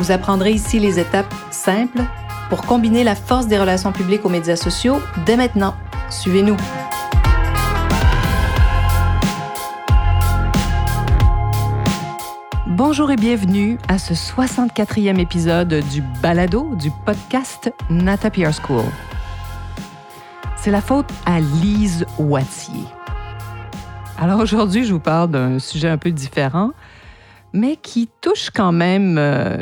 Vous apprendrez ici les étapes simples pour combiner la force des relations publiques aux médias sociaux dès maintenant. Suivez-nous. Bonjour et bienvenue à ce 64e épisode du balado du podcast Nata School. C'est la faute à Lise Wattier. Alors aujourd'hui, je vous parle d'un sujet un peu différent, mais qui touche quand même euh,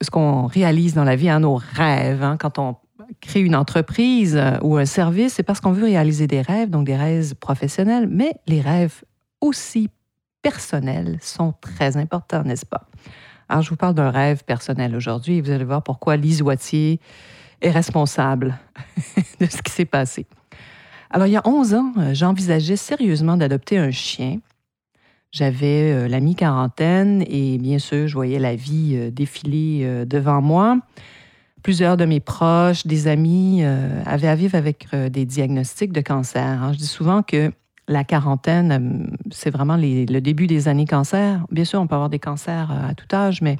ce qu'on réalise dans la vie, à nos rêves. Hein. Quand on crée une entreprise euh, ou un service, c'est parce qu'on veut réaliser des rêves, donc des rêves professionnels, mais les rêves aussi personnels sont très importants, n'est-ce pas? Alors, je vous parle d'un rêve personnel aujourd'hui et vous allez voir pourquoi Lise Wattier est responsable de ce qui s'est passé. Alors, il y a 11 ans, euh, j'envisageais sérieusement d'adopter un chien. J'avais euh, la mi-quarantaine et bien sûr, je voyais la vie euh, défiler devant moi. Plusieurs de mes proches, des amis avaient à vivre avec des diagnostics de cancer. Hein. Je dis souvent que la quarantaine, euh, c'est vraiment le début des années cancer. Bien sûr, on peut avoir des cancers euh, à tout âge, mais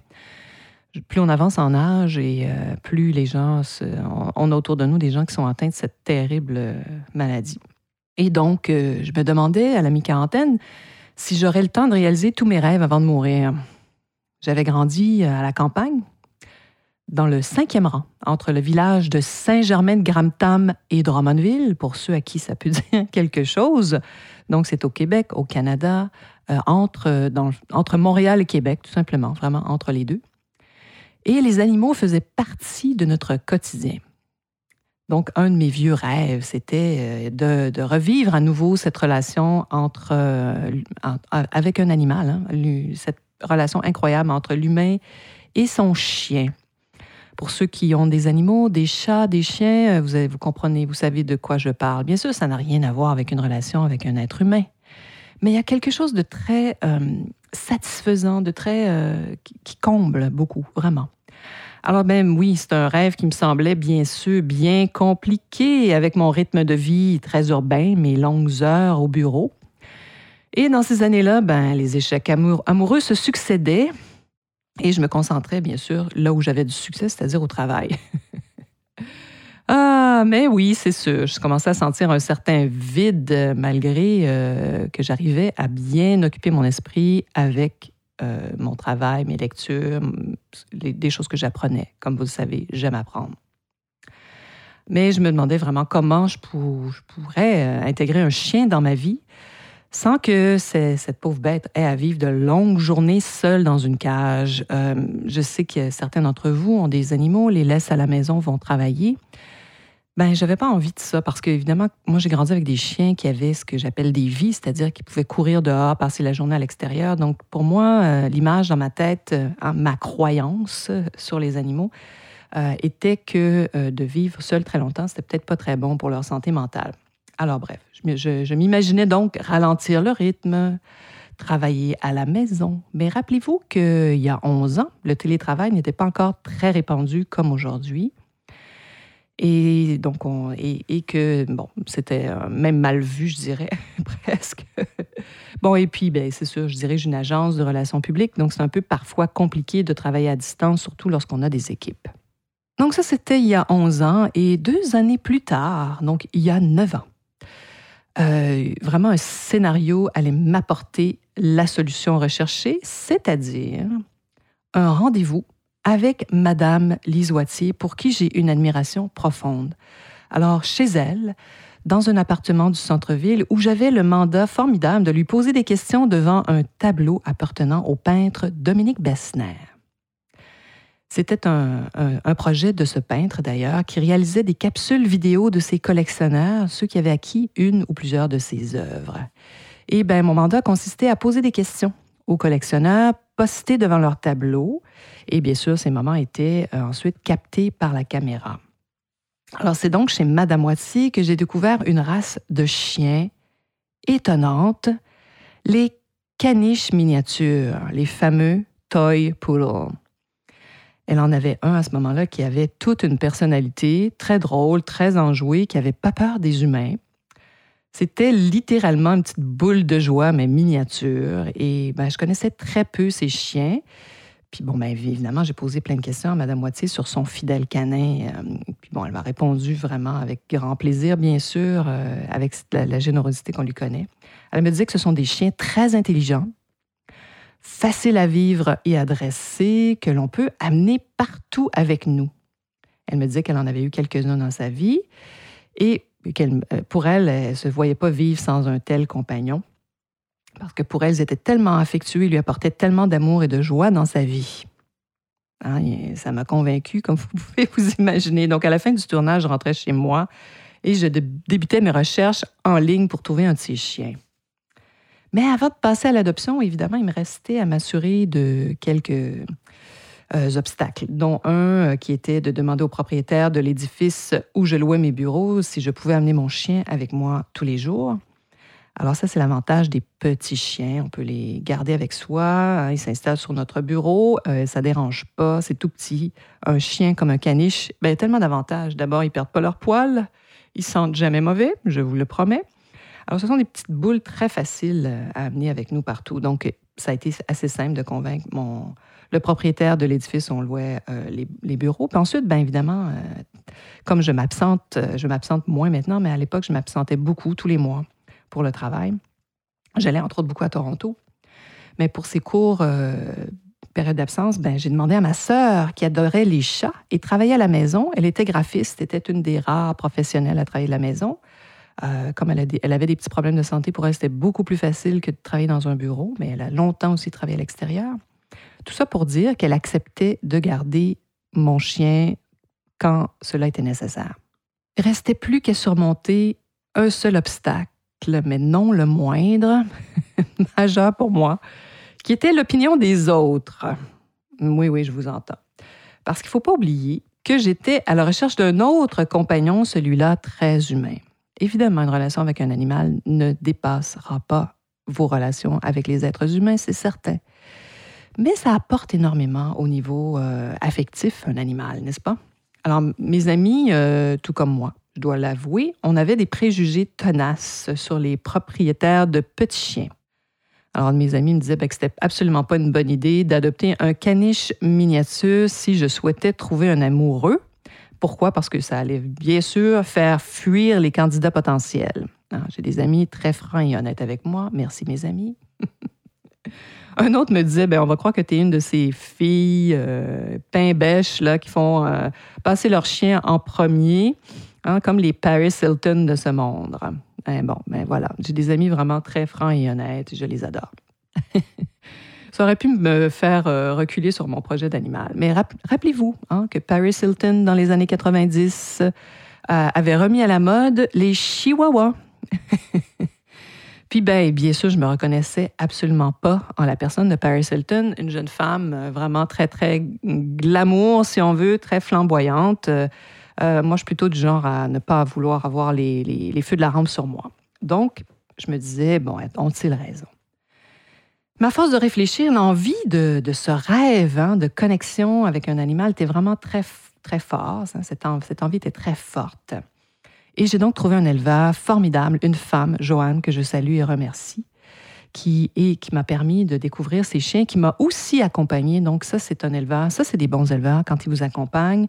plus on avance en âge et euh, plus les gens, on, a autour de nous des gens qui sont atteints de cette terrible maladie. Et donc, je me demandais à la mi-quarantaine si j'aurais le temps de réaliser tous mes rêves avant de mourir. J'avais grandi à la campagne, dans le cinquième rang, entre le village de Saint-Germain-de-Gramtam et Drummondville, pour ceux à qui ça peut dire quelque chose. Donc, c'est au Québec, au Canada, euh, entre, entre Montréal et Québec, tout simplement, vraiment entre les deux. Et les animaux faisaient partie de notre quotidien. Donc, un de mes vieux rêves, c'était euh, de, revivre à nouveau cette relation entre, euh, avec un animal, hein, cette relation incroyable entre l'humain et son chien. Pour ceux qui ont des animaux, des chats, des chiens, euh, vous, comprenez, vous savez de quoi je parle. Bien sûr, ça n'a rien à voir avec une relation avec un être humain. Mais il y a quelque chose de très satisfaisant, de très qui, comble beaucoup, vraiment. Alors ben oui, c'est un rêve qui me semblait bien sûr bien compliqué avec mon rythme de vie très urbain, mes longues heures au bureau. Et dans ces années-là, ben, les échecs amoureux se succédaient. Et je me concentrais, bien sûr, là où j'avais du succès, c'est-à-dire au travail. ah, mais oui, c'est sûr. Je commençais à sentir un certain vide malgré euh, que j'arrivais à bien occuper mon esprit avec euh, mon travail, mes lectures, des choses que j'apprenais. Comme vous le savez, j'aime apprendre. Mais je me demandais vraiment comment je pourrais euh, intégrer un chien dans ma vie sans que cette pauvre bête ait à vivre de longues journées seule dans une cage. Euh, je sais que certains d'entre vous ont des animaux, les laissent à la maison, vont travailler. Ben, j'avais pas envie de ça parce que, évidemment, moi, j'ai grandi avec des chiens qui avaient ce que j'appelle des vies, c'est-à-dire qu'ils pouvaient courir dehors, passer la journée à l'extérieur. Donc, pour moi, euh, l'image dans ma tête, euh, ma croyance sur les animaux, était que de vivre seul très longtemps, c'était peut-être pas très bon pour leur santé mentale. Alors bref, je, m'imaginais donc ralentir le rythme, travailler à la maison. Mais rappelez-vous qu'il y a 11 ans, le télétravail n'était pas encore très répandu comme aujourd'hui. Et donc, on, et, que, bon, c'était même mal vu, je dirais, presque. bon, et puis, ben, c'est sûr, je dirige une agence de relations publiques, donc c'est un peu parfois compliqué de travailler à distance, surtout lorsqu'on a des équipes. Donc, ça, c'était il y a 11 ans. Et deux années plus tard, donc il y a 9 ans, euh, vraiment un scénario allait m'apporter la solution recherchée, c'est-à-dire un rendez-vous avec Madame Lise pour qui j'ai une admiration profonde. Alors, chez elle, dans un appartement du centre-ville où j'avais le mandat formidable de lui poser des questions devant un tableau appartenant au peintre Dominique Bessner. C'était un, projet de ce peintre, d'ailleurs, qui réalisait des capsules vidéo de ses collectionneurs, ceux qui avaient acquis une ou plusieurs de ses œuvres. Et ben, mon mandat consistait à poser des questions aux collectionneurs, postés devant leur tableau. Et bien sûr, ces moments étaient euh, ensuite captés par la caméra. Alors, c'est donc chez Madame Watsi que j'ai découvert une race de chiens étonnante, les caniches miniatures, les fameux toy poodle. Elle en avait un à ce moment-là qui avait toute une personnalité, très drôle, très enjouée, qui avait pas peur des humains. C'était littéralement une petite boule de joie, mais miniature. Et ben, je connaissais très peu ces chiens. Puis bon, ben, évidemment, j'ai posé plein de questions à Mme Moitié sur son fidèle canin. Euh, puis bon, elle m'a répondu vraiment avec grand plaisir, bien sûr, euh, avec la, générosité qu'on lui connaît. Elle me disait que ce sont des chiens très intelligents, faciles à vivre et à dresser, que l'on peut amener partout avec nous. Elle me disait qu'elle en avait eu quelques-uns dans sa vie et qu'elle, euh, pour elle, elle ne se voyait pas vivre sans un tel compagnon parce que pour elle, ils étaient tellement affectueux, ils lui apportaient tellement d'amour et de joie dans sa vie. Hein, ça m'a convaincue, comme vous pouvez vous imaginer. Donc, à la fin du tournage, je rentrais chez moi et je débutais mes recherches en ligne pour trouver un de ces chiens. Mais avant de passer à l'adoption, évidemment, il me restait à m'assurer de quelques obstacles, dont un euh, qui était de demander au propriétaire de l'édifice où je louais mes bureaux si je pouvais amener mon chien avec moi tous les jours. Alors ça, c'est l'avantage des petits chiens. On peut les garder avec soi. Hein, ils s'installent sur notre bureau. Euh, ça dérange pas. C'est tout petit. Un chien comme un caniche, ben, tellement d'avantages. D'abord, ils perdent pas leur poil. Ils sentent jamais mauvais, je vous le promets. Alors, ce sont des petites boules très faciles euh, à amener avec nous partout. Donc, ça a été assez simple de convaincre le propriétaire de l'édifice où on louait euh, les, bureaux. Puis ensuite, bien évidemment, comme je m'absente, je m'absente moins maintenant, mais à l'époque, je m'absentais beaucoup, tous les mois pour le travail. J'allais entre autres beaucoup à Toronto. Mais pour ces courts euh, périodes d'absence, ben, j'ai demandé à ma sœur qui adorait les chats et travaillait à la maison. Elle était graphiste, était une des rares professionnelles à travailler à la maison. Euh, comme elle, avait des petits problèmes de santé, pour elle, c'était beaucoup plus facile que de travailler dans un bureau, mais elle a longtemps aussi travaillé à l'extérieur. Tout ça pour dire qu'elle acceptait de garder mon chien quand cela était nécessaire. Il restait plus qu'à surmonter un seul obstacle mais non le moindre, majeur pour moi, qui était l'opinion des autres. Oui, oui, je vous entends. Parce qu'il ne faut pas oublier que j'étais à la recherche d'un autre compagnon, celui-là très humain. Évidemment, une relation avec un animal ne dépassera pas vos relations avec les êtres humains, c'est certain. Mais ça apporte énormément au niveau euh, affectif, un animal, n'est-ce pas? Alors, mes amis, euh, tout comme moi, je dois l'avouer, on avait des préjugés tenaces sur les propriétaires de petits chiens. Alors, mes amis me disaient ben, que c'était absolument pas une bonne idée d'adopter un caniche miniature si je souhaitais trouver un amoureux. Pourquoi? Parce que ça allait bien sûr faire fuir les candidats potentiels. Ah, j'ai des amis très francs et honnêtes avec moi. Merci, mes amis. un autre me disait ben, on va croire que tu es une de ces filles euh, pain bêches là, qui font euh, passer leur chien en premier. Hein, comme les Paris Hilton de ce monde. Eh bon, ben voilà, j'ai des amis vraiment très francs et honnêtes, je les adore. Ça aurait pu me faire euh, reculer sur mon projet d'animal. Mais rappelez-vous hein, que Paris Hilton, dans les années 90, euh, avait remis à la mode les chihuahuas. Puis, ben, bien sûr, je me reconnaissais absolument pas en la personne de Paris Hilton, une jeune femme euh, vraiment très, très glamour, si on veut, très flamboyante. Moi, je suis plutôt du genre à ne pas vouloir avoir les, feux de la rampe sur moi. Donc, je me disais, bon, ont-ils raison? Ma force de réfléchir, l'envie de, ce rêve hein, de connexion avec un animal était vraiment très, très fort. Hein. cette, envie était très forte. Et j'ai donc trouvé un éleveur formidable, une femme, Joanne, que je salue et remercie, qui, et qui m'a permis de découvrir ces chiens, qui m'a aussi accompagné. Donc ça, c'est un éleveur. Ça, c'est des bons éleveurs quand ils vous accompagnent.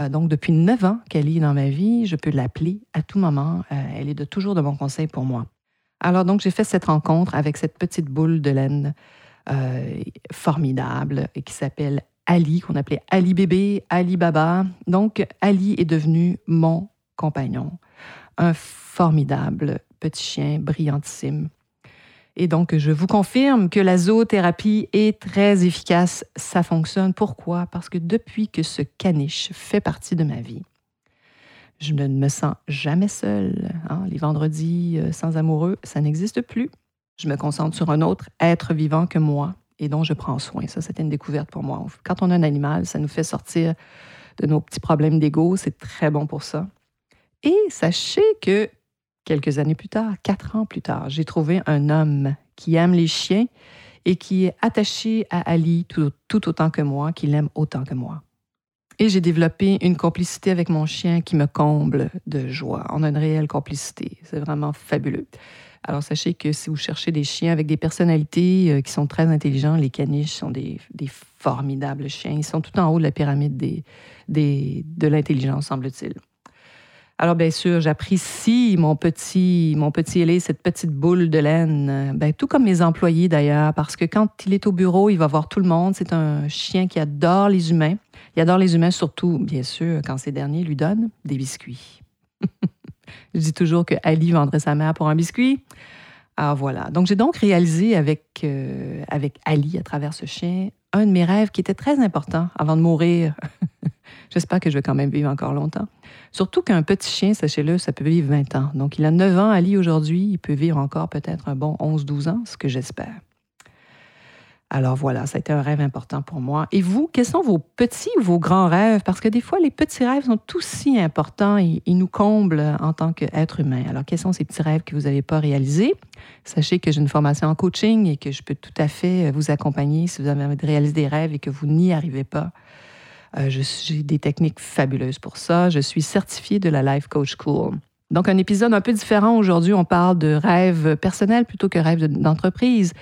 Euh, donc, depuis neuf ans qu'elle est dans ma vie, je peux l'appeler à tout moment. Euh, elle est de toujours de mon conseil pour moi. Alors, donc, j'ai fait cette rencontre avec cette petite boule de laine euh, formidable qui s'appelle Ali, qu'on appelait Ali bébé, Ali Baba. Donc, Ali est devenu mon compagnon. Un formidable petit chien brillantissime et donc, je vous confirme que la zoothérapie est très efficace. Ça fonctionne. Pourquoi? Parce que depuis que ce caniche fait partie de ma vie, je ne me sens jamais seule. Hein. Les vendredis euh, sans amoureux, ça n'existe plus. Je me concentre sur un autre être vivant que moi et dont je prends soin. Ça, c'était une découverte pour moi. Quand on a un animal, ça nous fait sortir de nos petits problèmes d'ego. C'est très bon pour ça. Et sachez que quelques années plus tard, quatre ans plus tard, j'ai trouvé un homme qui aime les chiens et qui est attaché à Ali tout, tout autant que moi, qui l'aime autant que moi. Et j'ai développé une complicité avec mon chien qui me comble de joie. On a une réelle complicité. C'est vraiment fabuleux. Alors, sachez que si vous cherchez des chiens avec des personnalités euh, qui sont très intelligents, les caniches sont des, formidables chiens. Ils sont tout en haut de la pyramide de l'intelligence, semble-t-il. Alors, bien sûr, j'apprécie mon petit, mon petit ailé, cette petite boule de laine, ben, tout comme mes employés d'ailleurs, parce que quand il est au bureau, il va voir tout le monde. C'est un chien qui adore les humains. Il adore les humains surtout, bien sûr, quand ces derniers lui donnent des biscuits. Je dis toujours que Ali vendrait sa mère pour un biscuit. Ah voilà. Donc j'ai donc réalisé avec, euh, avec Ali, à travers ce chien, un de mes rêves qui était très important avant de mourir. J'espère que je vais quand même vivre encore longtemps. Surtout qu'un petit chien, sachez-le, ça peut vivre 20 ans. Donc il a 9 ans, Ali, aujourd'hui. Il peut vivre encore peut-être un bon 11-12 ans, ce que j'espère. Alors voilà, ça a été un rêve important pour moi. Et vous, quels sont vos petits ou vos grands rêves? Parce que des fois, les petits rêves sont aussi importants et ils nous comblent en tant qu'être humain. Alors, quels sont ces petits rêves que vous n'avez pas réalisés? Sachez que j'ai une formation en coaching et que je peux tout à fait vous accompagner si vous avez envie de réaliser des rêves et que vous n'y arrivez pas. Euh, j'ai des techniques fabuleuses pour ça. Je suis certifiée de la Life Coach School. Donc, un épisode un peu différent aujourd'hui. On parle de rêves personnels plutôt que rêves d'entreprise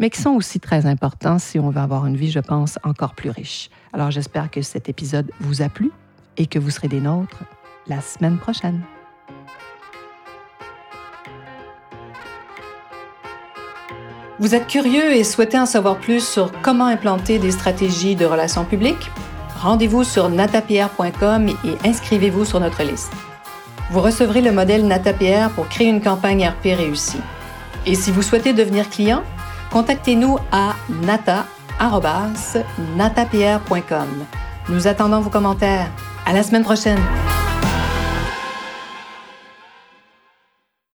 mais qui sont aussi très importants si on veut avoir une vie, je pense, encore plus riche. Alors j'espère que cet épisode vous a plu et que vous serez des nôtres la semaine prochaine. Vous êtes curieux et souhaitez en savoir plus sur comment implanter des stratégies de relations publiques? Rendez-vous sur natapierre.com et inscrivez-vous sur notre liste. Vous recevrez le modèle Natapierre pour créer une campagne RP réussie. Et si vous souhaitez devenir client, contactez-nous à nata.natapierre.com. Nous attendons vos commentaires. À la semaine prochaine!